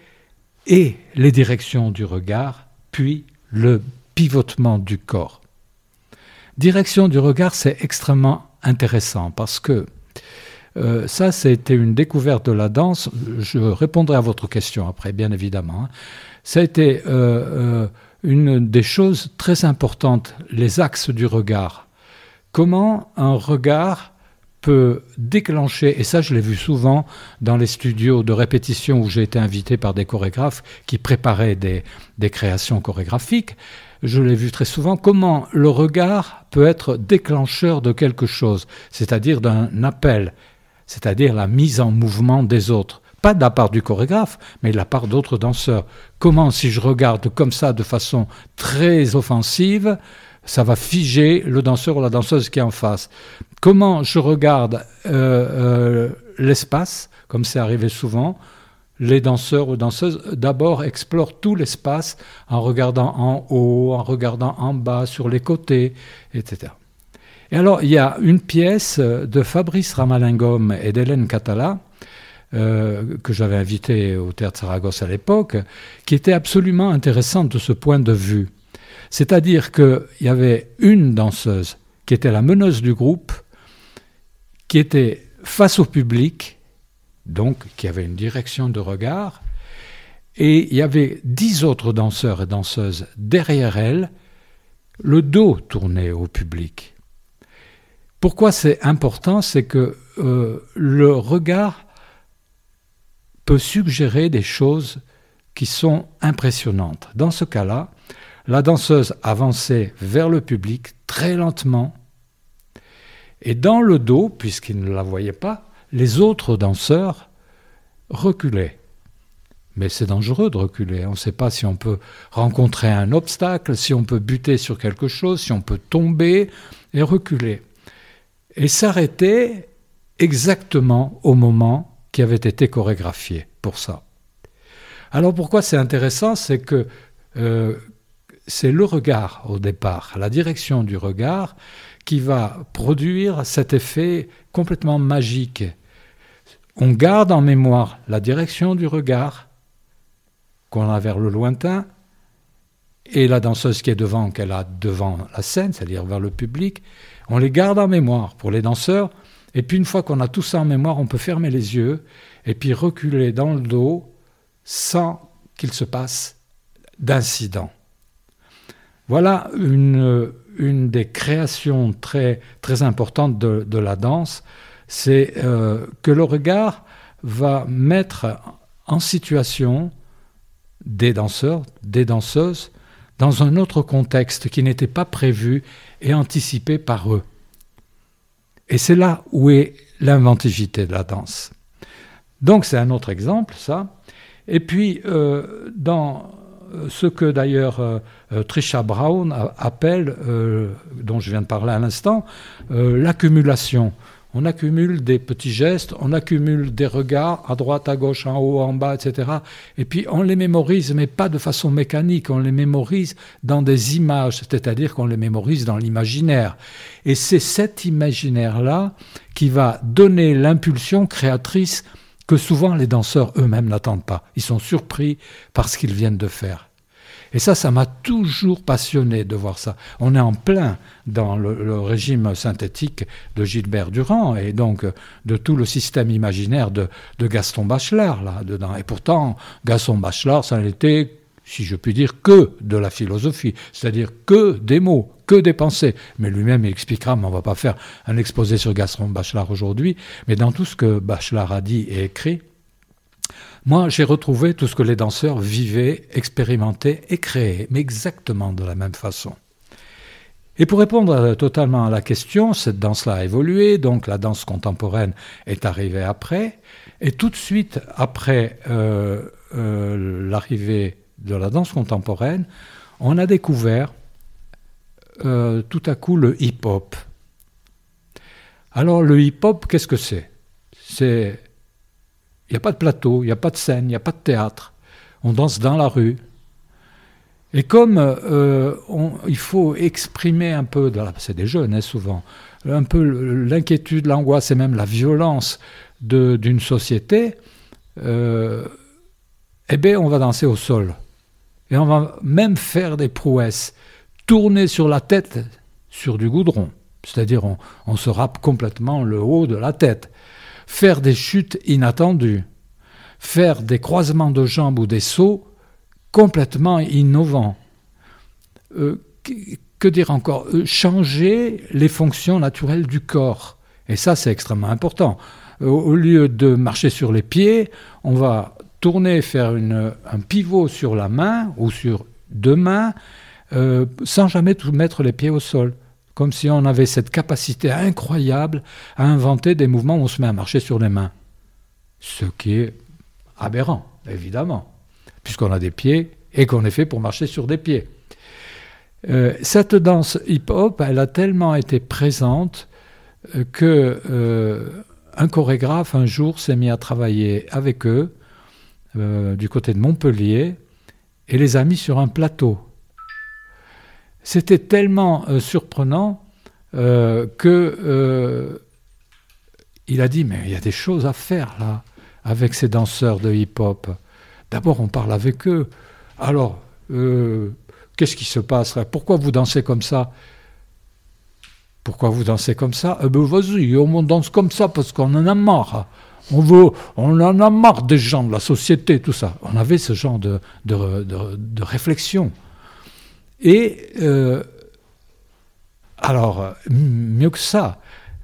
et les directions du regard, puis le pivotement du corps. Direction du regard, c'est extrêmement intéressant parce que euh, ça, c'était une découverte de la danse. Je répondrai à votre question après, bien évidemment. Hein. Ça a été euh, euh, une des choses très importantes, les axes du regard. Comment un regard peut déclencher, et ça je l'ai vu souvent dans les studios de répétition où j'ai été invité par des chorégraphes qui préparaient des, des créations chorégraphiques, je l'ai vu très souvent, comment le regard peut être déclencheur de quelque chose, c'est-à-dire d'un appel, c'est-à-dire la mise en mouvement des autres. Pas de la part du chorégraphe, mais de la part d'autres danseurs. Comment, si je regarde comme ça de façon très offensive, ça va figer le danseur ou la danseuse qui est en face. Comment je regarde euh, euh, l'espace, comme c'est arrivé souvent, les danseurs ou danseuses d'abord explorent tout l'espace en regardant en haut, en regardant en bas, sur les côtés, etc. Et alors, il y a une pièce de Fabrice Ramalingom et d'Hélène Catala, euh, que j'avais invité au Théâtre Saragosse à l'époque, qui était absolument intéressante de ce point de vue. C'est-à-dire qu'il y avait une danseuse qui était la meneuse du groupe, qui était face au public, donc qui avait une direction de regard, et il y avait dix autres danseurs et danseuses derrière elle, le dos tourné au public. Pourquoi c'est important? C'est que euh, le regard peut suggérer des choses qui sont impressionnantes. Dans ce cas-là, la danseuse avançait vers le public très lentement, et dans le dos, puisqu'il ne la voyait pas, les autres danseurs reculaient. Mais c'est dangereux de reculer. On ne sait pas si on peut rencontrer un obstacle, si on peut buter sur quelque chose, si on peut tomber et reculer. Et s'arrêter exactement au moment qui avait été chorégraphié pour ça. Alors pourquoi c'est intéressant C'est que euh, c'est le regard au départ, la direction du regard, qui va produire cet effet complètement magique. On garde en mémoire la direction du regard qu'on a vers le lointain et la danseuse qui est devant, qu'elle a devant la scène, c'est-à-dire vers le public, on les garde en mémoire pour les danseurs. Et puis une fois qu'on a tout ça en mémoire, on peut fermer les yeux et puis reculer dans le dos sans qu'il se passe d'incident. Voilà une, des créations très, très importantes de, la danse, c'est euh, que le regard va mettre en situation des danseurs, des danseuses, dans un autre contexte qui n'était pas prévu et anticipé par eux. Et c'est là où est l'inventivité de la danse. Donc c'est un autre exemple, ça. Et puis, euh, dans ce que d'ailleurs euh, euh, Trisha Brown appelle, euh, dont je viens de parler à l'instant, l'accumulation. On accumule des petits gestes, on accumule des regards à droite, à gauche, en haut, en bas, etc. Et puis on les mémorise, mais pas de façon mécanique, on les mémorise dans des images, c'est-à-dire qu'on les mémorise dans l'imaginaire. Et c'est cet imaginaire-là qui va donner l'impulsion créatrice que souvent les danseurs eux-mêmes n'attendent pas. Ils sont surpris par ce qu'ils viennent de faire. Et ça, ça m'a toujours passionné de voir ça. On est en plein dans le, régime synthétique de Gilbert Durand et donc de tout le système imaginaire de, Gaston Bachelard là-dedans. Et pourtant, Gaston Bachelard, ça n'était, si je puis dire, que de la philosophie, c'est-à-dire que des mots, que des pensées. Mais lui-même, il expliquera, mais on ne va pas faire un exposé sur Gaston Bachelard aujourd'hui, mais dans tout ce que Bachelard a dit et écrit, moi, j'ai retrouvé tout ce que les danseurs vivaient, expérimentaient et créaient, mais exactement de la même façon. Et pour répondre totalement à la question, cette danse-là a évolué, donc la danse contemporaine est arrivée après, et tout de suite après euh, euh, l'arrivée de la danse contemporaine, on a découvert euh, tout à coup le hip-hop. Alors le hip-hop, qu'est-ce que c'est? C'est il n'y a pas de plateau, il n'y a pas de scène, il n'y a pas de théâtre. On danse dans la rue. Et comme euh, il faut exprimer un peu, c'est des jeunes hein, souvent, un peu l'inquiétude, l'angoisse et même la violence d'une société, euh, eh bien, on va danser au sol. Et on va même faire des prouesses, tourner sur la tête sur du goudron, c'est-à-dire on, on, se râpe complètement le haut de la tête, faire des chutes inattendues, faire des croisements de jambes ou des sauts complètement innovants. Euh, que dire encore? Euh, Changer les fonctions naturelles du corps. Et ça, c'est extrêmement important. Euh, au lieu de marcher sur les pieds, on va tourner, faire un pivot sur la main ou sur deux mains, sans jamais tout mettre les pieds au sol. Comme si on avait cette capacité incroyable à inventer des mouvements où on se met à marcher sur les mains. Ce qui est aberrant, évidemment, puisqu'on a des pieds et qu'on est fait pour marcher sur des pieds. Euh, cette danse hip-hop, elle a tellement été présente euh, que euh, un chorégraphe un jour s'est mis à travailler avec eux du côté de Montpellier et les a mis sur un plateau. C'était tellement surprenant que il a dit mais il y a des choses à faire là avec ces danseurs de hip-hop. D'abord on parle avec eux. Alors Qu'est-ce qui se passe Pourquoi vous dansez comme ça? Pourquoi vous dansez comme ça? Eh ben vas-y, on danse comme ça parce qu'on en a marre. On veut, on en a marre des gens, de la société, tout ça. On avait ce genre de, réflexion. Et euh, alors, mieux que ça,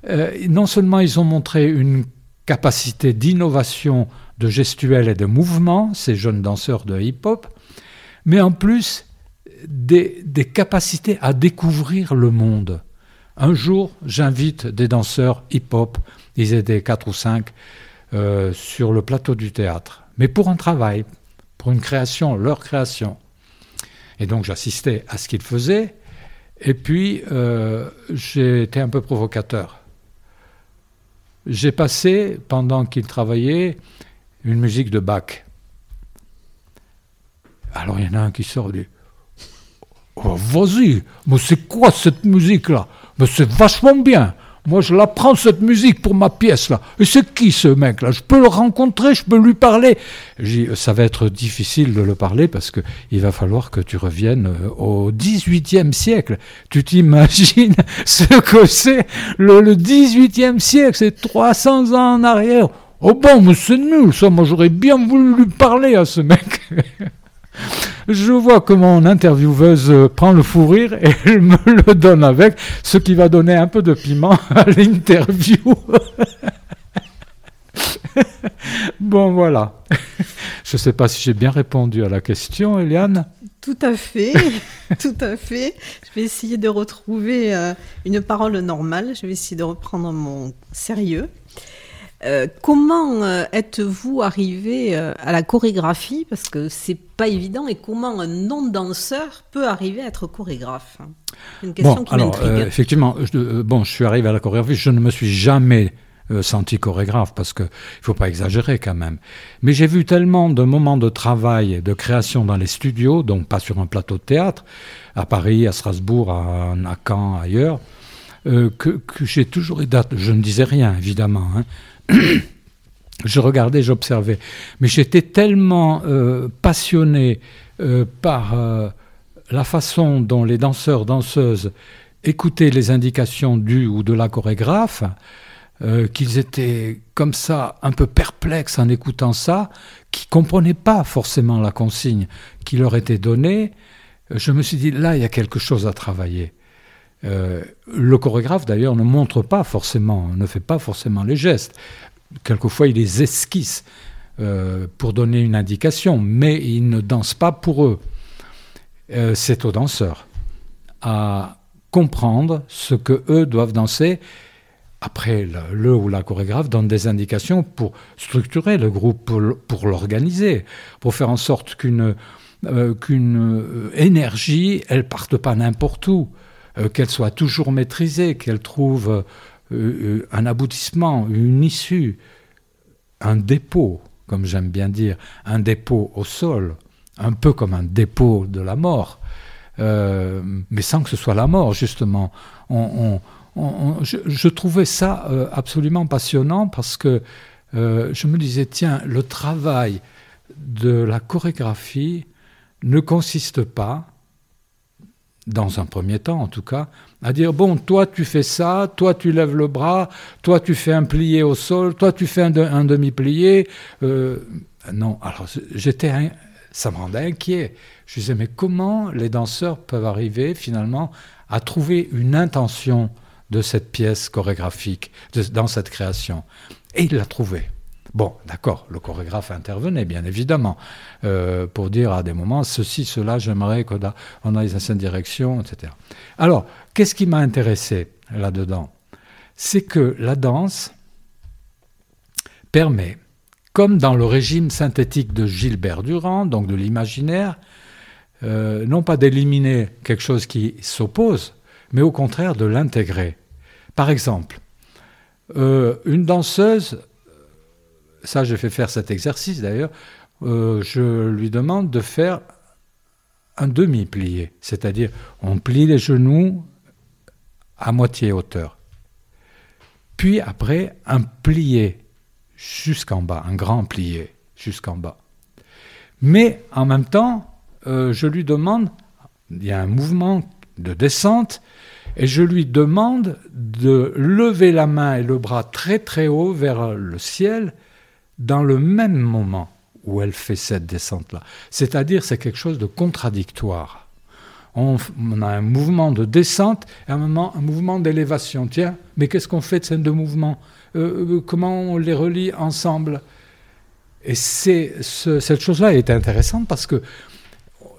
euh, non seulement ils ont montré une capacité d'innovation de gestuelle et de mouvement, ces jeunes danseurs de hip-hop, mais en plus, des, capacités à découvrir le monde. Un jour, j'invite des danseurs hip-hop, ils étaient quatre ou cinq, euh, sur le plateau du théâtre, mais pour un travail, pour une création, leur création. Et donc j'assistais à ce qu'ils faisaient, et puis euh, j'ai été un peu provocateur. J'ai passé, pendant qu'ils travaillaient, une musique de Bach. Alors il y en a un qui sort du Oh, vas-y, mais c'est quoi cette musique-là? Mais c'est vachement bien. Moi, je la prends, cette musique, pour ma pièce, là. Et c'est qui, ce mec-là Je peux le rencontrer, je peux lui parler. ça va être difficile de le parler parce qu'il va falloir que tu reviennes euh, au XVIIIe siècle. Tu t'imagines *laughs* ce que c'est le, le XVIIIe siècle C'est 300 ans en arrière. Oh bon, mais c'est nul, ça. Moi, j'aurais bien voulu lui parler à ce mec. *laughs* Je vois comment mon intervieweuse prend le fou rire et *laughs* elle me le donne avec, ce qui va donner un peu de piment *laughs* à l'interview. *laughs* bon, voilà. Je ne sais pas si j'ai bien répondu à la question, Eliane. Tout à fait, tout à fait. Je vais essayer de retrouver euh, une parole normale. Je vais essayer de reprendre mon sérieux. Euh, comment euh, êtes-vous arrivé euh, à la chorégraphie? Parce que c'est pas évident. Et comment un non-danseur peut arriver à être chorégraphe? Une question qui alors, effectivement, je, bon, je suis arrivé à la chorégraphie. Je ne me suis jamais senti chorégraphe parce qu'il ne faut pas exagérer quand même. Mais j'ai vu tellement de moments de travail de création dans les studios, donc pas sur un plateau de théâtre, à Paris, à Strasbourg, à, à Caen, ailleurs, que, que j'ai toujours. Je ne disais rien, évidemment. Hein, *coughs* je regardais, j'observais. Mais j'étais tellement euh, passionné euh, par euh, la façon dont les danseurs, danseuses écoutaient les indications du ou de la chorégraphe, qu'ils étaient comme ça, un peu perplexes en écoutant ça, qui ne comprenaient pas forcément la consigne qui leur était donnée. Je me suis dit, là, il y a quelque chose à travailler. Euh, le chorégraphe, d'ailleurs, ne montre pas forcément, ne fait pas forcément les gestes. Quelquefois, il les esquisse euh, pour donner une indication, mais il ne danse pas pour eux. Euh, c'est aux danseurs à comprendre ce que eux doivent danser. Après, le, ou la chorégraphe donne des indications pour structurer le groupe, pour, l'organiser, pour faire en sorte qu'une qu'une énergie, elle parte pas n'importe où. Euh, qu'elle soit toujours maîtrisée, qu'elle trouve euh, euh, un aboutissement, une issue, un dépôt, comme j'aime bien dire, un dépôt au sol, un peu comme un dépôt de la mort, mais sans que ce soit la mort, justement. je, trouvais ça absolument passionnant parce que je me disais, tiens, le travail de la chorégraphie ne consiste pas, dans un premier temps en tout cas, à dire, bon, toi tu fais ça, toi tu lèves le bras, toi tu fais un plié au sol, toi tu fais un, demi-plié. non, alors j'étais ça me rendait inquiet. Je disais, mais comment les danseurs peuvent arriver finalement à trouver une intention de cette pièce chorégraphique, dans cette création? Et il l'a trouvé. Bon, d'accord, le chorégraphe intervenait, bien évidemment, euh, pour dire à des moments, ceci, cela, j'aimerais qu'on aille dans cette direction, etc. Alors, qu'est-ce qui m'a intéressé là-dedans? C'est que la danse permet comme dans le régime synthétique de Gilbert Durand, donc de l'imaginaire, euh, non pas d'éliminer quelque chose qui s'oppose, mais au contraire de l'intégrer. Par exemple, euh, une danseuse, ça j'ai fait faire cet exercice d'ailleurs, euh, je lui demande de faire un demi-plié, c'est-à-dire on plie les genoux à moitié hauteur. Puis après, un plié jusqu'en bas, un grand plié jusqu'en bas. Mais en même temps, euh, je lui demande, il y a un mouvement de descente, et je lui demande de lever la main et le bras très très haut vers le ciel dans le même moment où elle fait cette descente-là. C'est-à-dire c'est quelque chose de contradictoire. On, a un mouvement de descente et un, mouvement d'élévation. Tiens, mais qu'est-ce qu'on fait de ces deux mouvements? Euh, euh, comment on les relie ensemble? Et c'est, cette chose-là est intéressante parce que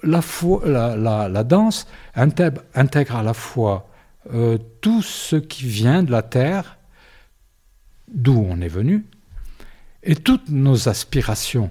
la, la, danse intègre, à la fois euh, tout ce qui vient de la terre, d'où on est venu, et toutes nos aspirations,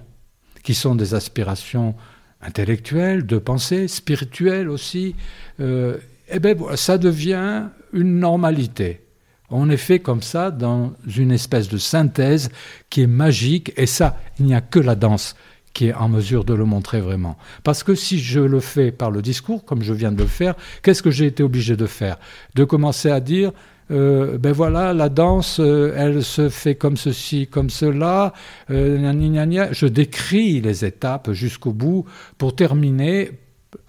qui sont des aspirations intellectuelles, de pensée, spirituelles aussi, euh, eh ben, ça devient une normalité. On est fait comme ça dans une espèce de synthèse qui est magique, et ça, il n'y a que la danse qui est en mesure de le montrer vraiment. Parce que si je le fais par le discours, comme je viens de le faire, qu'est-ce que j'ai été obligé de faire? De commencer à dire, euh, ben voilà, la danse, euh, elle se fait comme ceci, comme cela, euh, je décris les étapes jusqu'au bout pour terminer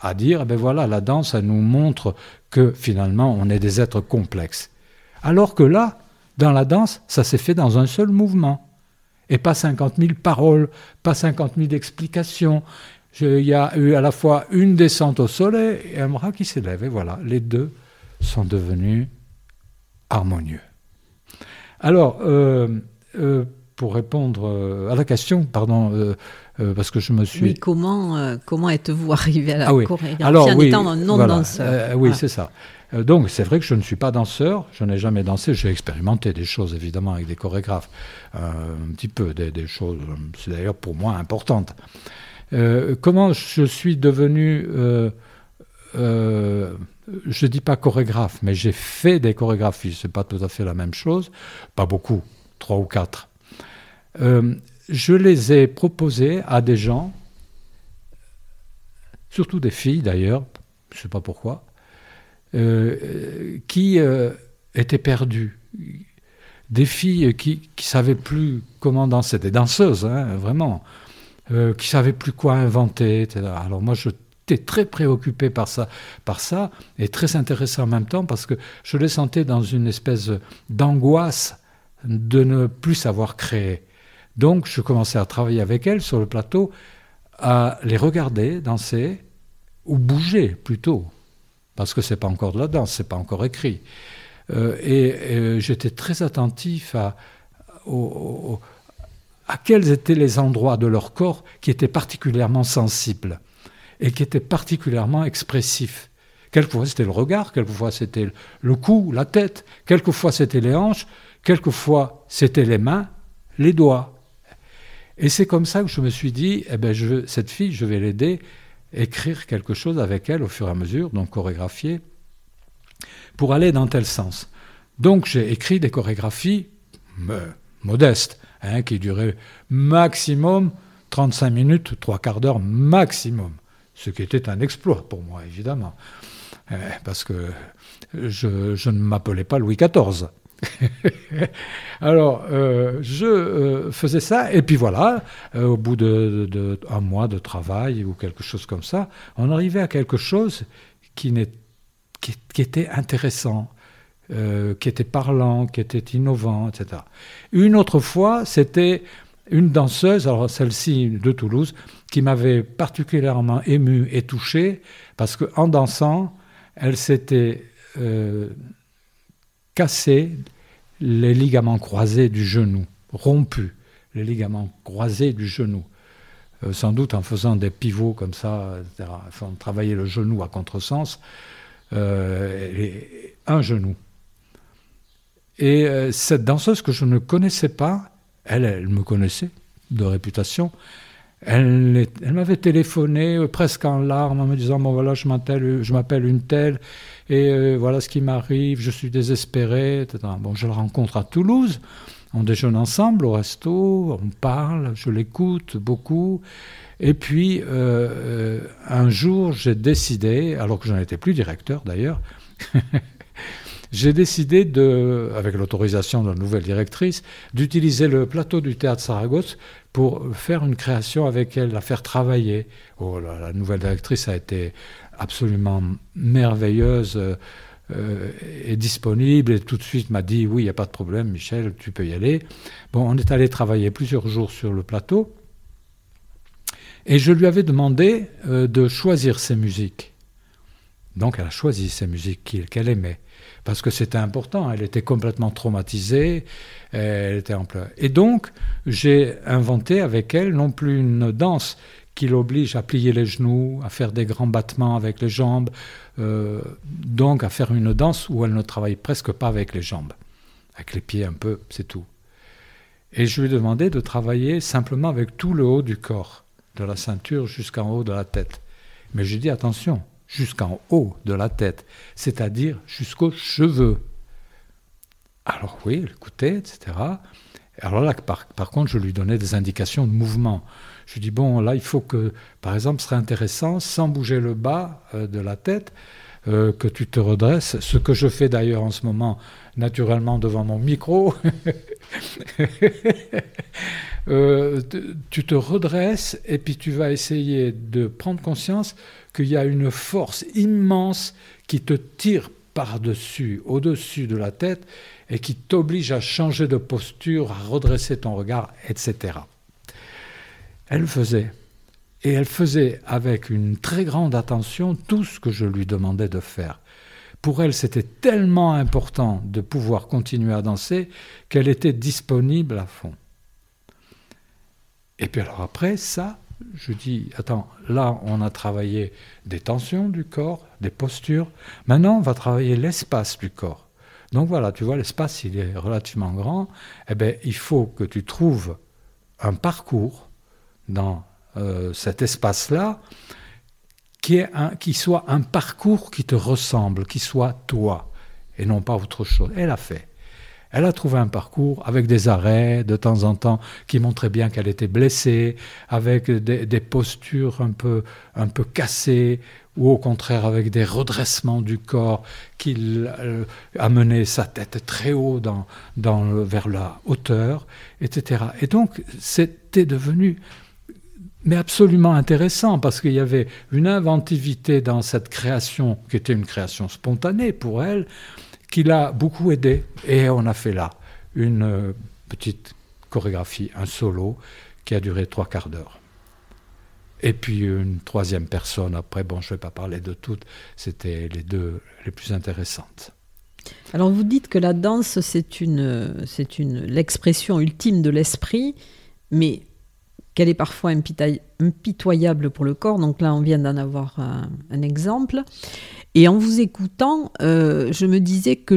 à dire, ben voilà, la danse, elle nous montre que finalement, on est des êtres complexes. Alors que là, dans la danse, ça s'est fait dans un seul mouvement. Et pas 50 000 paroles, pas 50 000 explications. Il y a eu à la fois une descente au soleil et un bras qui s'élève. Et voilà, les deux sont devenus harmonieux. Alors, euh, euh, pour répondre euh, à la question, pardon, parce que je me suis. Oui, comment, comment êtes-vous *laughs* arrivé à la ah oui. Alors, en étant un non-danseur Oui, c'est ça. Donc c'est vrai que je ne suis pas danseur, je n'ai jamais dansé, j'ai expérimenté des choses évidemment avec des chorégraphes, un petit peu, des, choses, c'est d'ailleurs pour moi importante. Euh, comment je suis devenu, je ne dis pas chorégraphe, mais j'ai fait des chorégraphies, c'est pas tout à fait la même chose, pas beaucoup, trois ou quatre. je les ai proposées à des gens, surtout des filles d'ailleurs, je ne sais pas pourquoi, euh, qui euh, étaient perdues. Des filles qui ne savaient plus comment danser, des danseuses, hein, vraiment, euh, qui ne savaient plus quoi inventer, etc. Alors moi, très préoccupé par ça, par ça, et très intéressé en même temps parce que je les sentais dans une espèce d'angoisse de ne plus savoir créer. Donc je commençais à travailler avec elles sur le plateau, à les regarder danser, ou bouger plutôt, parce que c'est pas encore de la danse, c'est pas encore écrit. Euh, et, j'étais très attentif à, à quels étaient les endroits de leur corps qui étaient particulièrement sensibles et qui étaient particulièrement expressifs. Quelquefois c'était le regard, quelquefois c'était le cou, la tête, quelquefois c'était les hanches, quelquefois c'était les mains, les doigts. Et c'est comme ça que je me suis dit, eh ben cette fille, je vais l'aider écrire quelque chose avec elle au fur et à mesure, donc chorégraphier, pour aller dans tel sens. Donc j'ai écrit des chorégraphies modestes, hein, qui duraient maximum 35 minutes, trois quarts d'heure maximum. Ce qui était un exploit pour moi, évidemment. Euh, parce que je, ne m'appelais pas Louis XIV. *laughs* Alors, euh, je euh, faisais ça, et puis voilà, au bout d'un de, mois de travail ou quelque chose comme ça, on arrivait à quelque chose qui était intéressant, qui était parlant, qui était innovant, etc. Une autre fois, c'était une danseuse, alors celle-ci de Toulouse, qui m'avait particulièrement ému et touché, parce qu'en dansant, elle s'était cassé les ligaments croisés du genou, rompus, les ligaments croisés du genou. Euh, sans doute en faisant des pivots comme ça, etc. Enfin, travailler le genou à contresens, euh, un genou. Et euh, cette danseuse que je ne connaissais pas, elle, elle me connaissait de réputation, elle, m'avait téléphoné presque en larmes en me disant Bon, voilà, je m'appelle une telle, et euh, voilà ce qui m'arrive, je suis désespéré, etc. Bon, je la rencontre à Toulouse, on déjeune ensemble au resto, on parle, je l'écoute beaucoup. Et puis, euh, euh, un jour, j'ai décidé, alors que je n'étais plus directeur d'ailleurs, *laughs* j'ai décidé, de, avec l'autorisation de la nouvelle directrice, d'utiliser le plateau du théâtre Saragosse pour faire une création avec elle, la faire travailler. Oh, la nouvelle directrice a été absolument merveilleuse euh, et disponible et tout de suite m'a dit oui, il n'y a pas de problème, Michel, tu peux y aller. Bon, on est allé travailler plusieurs jours sur le plateau et je lui avais demandé euh, de choisir ses musiques. Donc elle a choisi ses musiques qu'elle aimait parce que c'était important. Elle était complètement traumatisée. Elle était en pleurs. Et donc, j'ai inventé avec elle non plus une danse qui l'oblige à plier les genoux, à faire des grands battements avec les jambes, euh, donc à faire une danse où elle ne travaille presque pas avec les jambes, avec les pieds un peu, c'est tout. Et je lui ai demandé de travailler simplement avec tout le haut du corps, de la ceinture jusqu'en haut de la tête. Mais j'ai dit attention, jusqu'en haut de la tête, c'est-à-dire jusqu'aux cheveux. Alors oui, elle écoutait, etc. Alors là, par, contre, je lui donnais des indications de mouvement. Je dis, bon, là, il faut que, par exemple, ce serait intéressant, sans bouger le bas euh, de la tête, euh, que tu te redresses, ce que je fais d'ailleurs en ce moment, naturellement, devant mon micro. *laughs* Euh, tu te redresses et puis tu vas essayer de prendre conscience qu'il y a une force immense qui te tire par-dessus, au-dessus de la tête, et qui t'oblige à changer de posture, à redresser ton regard, etc. Elle faisait. Et elle faisait avec une très grande attention tout ce que je lui demandais de faire. Pour elle, c'était tellement important de pouvoir continuer à danser qu'elle était disponible à fond. Et puis alors après, ça, je dis, attends, là, on a travaillé des tensions du corps, des postures. Maintenant, on va travailler l'espace du corps. Donc voilà, tu vois, l'espace, il est relativement grand. Eh bien, il faut que tu trouves un parcours dans euh, cet espace-là, qui, qui soit un parcours qui te ressemble, qui soit toi, et non pas autre chose. Elle a fait. Elle a trouvé un parcours avec des arrêts de temps en temps qui montraient bien qu'elle était blessée, avec des, postures un peu, un peu cassées, ou au contraire avec des redressements du corps qui euh, amenaient sa tête très haut dans, dans, vers la hauteur, etc. Et donc c'était devenu mais absolument intéressant parce qu'il y avait une inventivité dans cette création qui était une création spontanée pour elle, qui l'a beaucoup aidé. Et on a fait là une euh, petite chorégraphie, un solo qui a duré trois quarts d'heure. Et puis une troisième personne, après, bon, je ne vais pas parler de toutes, c'était les deux les plus intéressantes. Alors vous dites que la danse, c'est une, une, l'expression ultime de l'esprit, mais qu'elle est parfois impitoyable pour le corps. Donc là, on vient d'en avoir un, exemple. Et en vous écoutant, euh, je me disais que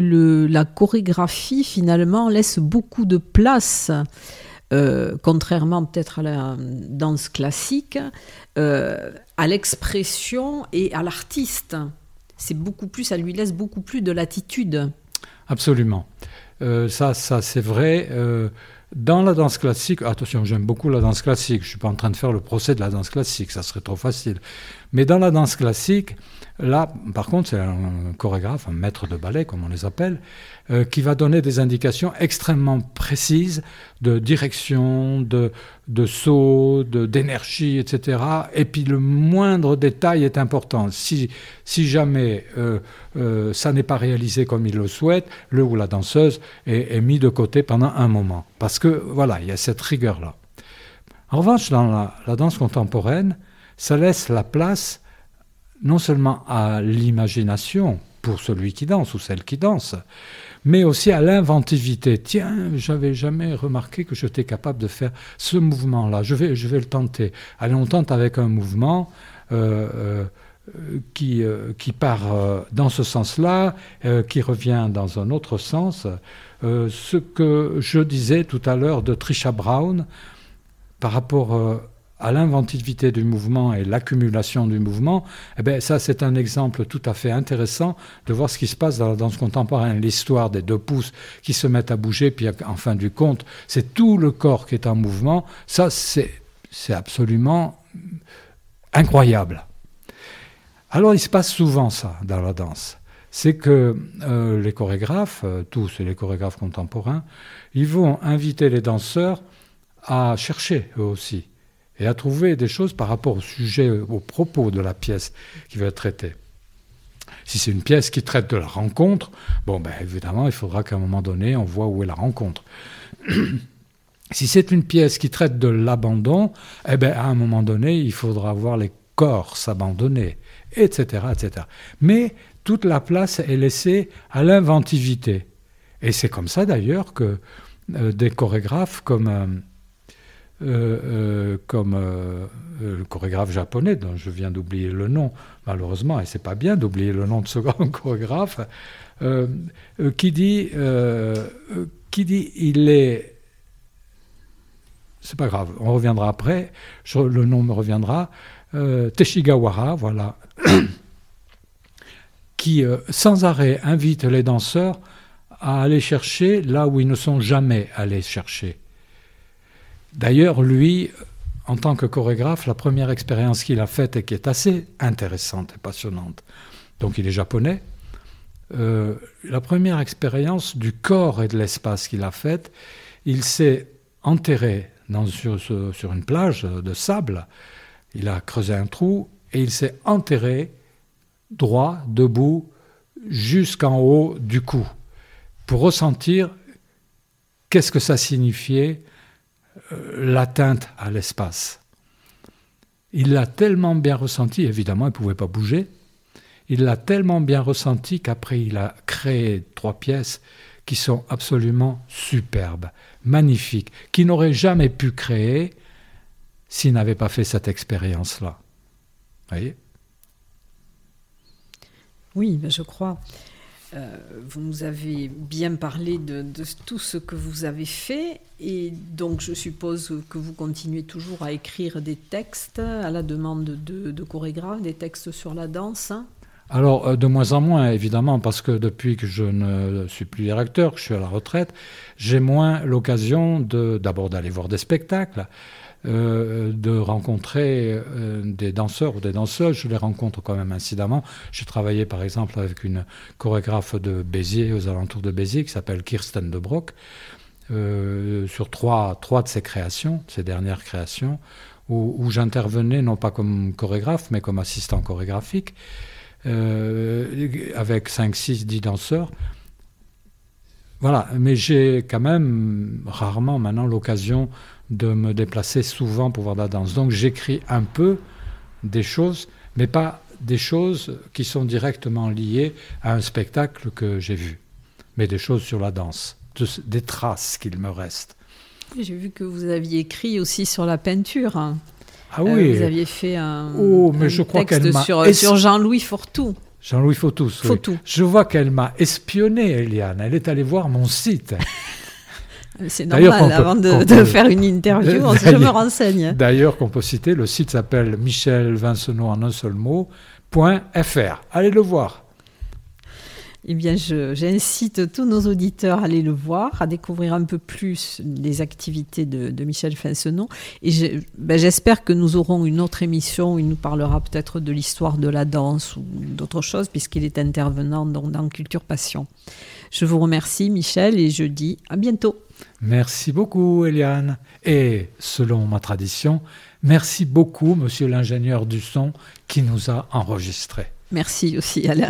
la chorégraphie, finalement, laisse beaucoup de place, euh, contrairement peut-être à la danse classique, euh, à l'expression et à l'artiste. C'est beaucoup plus, ça lui laisse beaucoup plus de latitude. Absolument. Euh, ça, ça c'est vrai. Dans la danse classique, attention, j'aime beaucoup la danse classique. Je suis pas en train de faire le procès de la danse classique, ça serait trop facile. Mais dans la danse classique, là, par contre, c'est un chorégraphe, un maître de ballet, comme on les appelle, euh, qui va donner des indications extrêmement précises de direction, de, de saut, d'énergie, etc. Et puis le moindre détail est important. Si, si jamais euh, euh, ça n'est pas réalisé comme il le souhaite, le ou la danseuse est, mis de côté pendant un moment. Parce que, voilà, il y a cette rigueur-là. En revanche, dans la danse contemporaine, ça laisse la place non seulement à l'imagination pour celui qui danse ou celle qui danse, mais aussi à l'inventivité. Tiens, j'avais jamais remarqué que j'étais capable de faire ce mouvement-là. Je vais, je vais le tenter. Allez, on tente avec un mouvement. Euh, euh, qui, euh, qui part dans ce sens-là, qui revient dans un autre sens. ce que je disais tout à l'heure de Trisha Brown par rapport à l'inventivité du mouvement et l'accumulation du mouvement, eh bien, ça c'est un exemple tout à fait intéressant de voir ce qui se passe dans la danse contemporaine, l'histoire des deux pouces qui se mettent à bouger, puis en fin du compte, c'est tout le corps qui est en mouvement. Ça, c'est, absolument incroyable. Alors il se passe souvent ça dans la danse. C'est que euh, les chorégraphes, euh, tous les chorégraphes contemporains, ils vont inviter les danseurs à chercher eux aussi et à trouver des choses par rapport au sujet, au propos de la pièce qui va être traitée. Si c'est une pièce qui traite de la rencontre, bon, ben, évidemment, il faudra qu'à un moment donné, on voit où est la rencontre. *clears throat* si c'est une pièce qui traite de l'abandon, eh ben, à un moment donné, il faudra voir les corps s'abandonner, etc., etc. Mais toute la place est laissée à l'inventivité. Et c'est comme ça d'ailleurs que euh, des chorégraphes comme euh, euh, euh, comme euh, le chorégraphe japonais, dont je viens d'oublier le nom, malheureusement, et c'est pas bien d'oublier le nom de ce *laughs* grand chorégraphe, qui dit, qui dit, il est, c'est pas grave, on reviendra après, le nom me reviendra, Teshigawara, voilà, *coughs* qui sans arrêt invite les danseurs à aller chercher là où ils ne sont jamais allés chercher. D'ailleurs, lui, en tant que chorégraphe, la première expérience qu'il a faite et qui est assez intéressante et passionnante, donc il est japonais, euh, la première expérience du corps et de l'espace qu'il a faite, il s'est enterré sur, une plage de sable, il a creusé un trou et il s'est enterré droit, debout, jusqu'en haut du cou, pour ressentir qu'est-ce que ça signifiait l'atteinte à l'espace. Il l'a tellement bien ressenti, évidemment, il ne pouvait pas bouger. Il l'a tellement bien ressenti qu'après, il a créé trois pièces qui sont absolument superbes, magnifiques, qu'il n'aurait jamais pu créer s'il n'avait pas fait cette expérience-là. voyez? Oui, ben, je crois. Euh, vous nous avez bien parlé de, tout ce que vous avez fait et donc je suppose que vous continuez toujours à écrire des textes à la demande de, chorégraphes, des textes sur la danse. Hein? alors, euh, de moins en moins, évidemment, parce que depuis que je ne suis plus directeur, que je suis à la retraite, j'ai moins l'occasion d'abord d'aller voir des spectacles, euh, de rencontrer euh, des danseurs ou des danseuses. Je les rencontre quand même incidemment. J'ai travaillé par exemple avec une chorégraphe de Béziers, aux alentours de Béziers, qui s'appelle Kirsten de Brock, euh, sur trois, trois de ses créations, ses dernières créations, où, j'intervenais non pas comme chorégraphe, mais comme assistant chorégraphique, avec 5, 6, 10 danseurs. Voilà, mais j'ai quand même rarement maintenant l'occasion de me déplacer souvent pour voir la danse. Donc j'écris un peu des choses, mais pas des choses qui sont directement liées à un spectacle que j'ai vu, mais des choses sur la danse, des traces qu'il me reste. J'ai vu que vous aviez écrit aussi sur la peinture. Hein. Ah oui. Euh, vous aviez fait un, oh, mais je crois texte sur, sur Jean-Louis Fortou. Jean-Louis Fautus. Je vois qu'elle m'a espionné, Eliane. Elle est allée voir mon site. *laughs* C'est normal, avant de, faire une interview, *laughs* je me renseigne. D'ailleurs, qu'on peut citer, le site s'appelle Michel Vincenot en un seul mot, .fr. Allez le voir. Eh bien, j'incite tous nos auditeurs à aller le voir, à découvrir un peu plus les activités de, Michel Fincenon. Et ben, j'espère que nous aurons une autre émission où il nous parlera peut-être de l'histoire de la danse ou d'autres choses, puisqu'il est intervenant dans Culture Passion. Je vous remercie, Michel, et je dis à bientôt. Merci beaucoup, Eliane. Et selon ma tradition, merci beaucoup, monsieur l'ingénieur du son, qui nous a enregistrés. Merci aussi, Alain.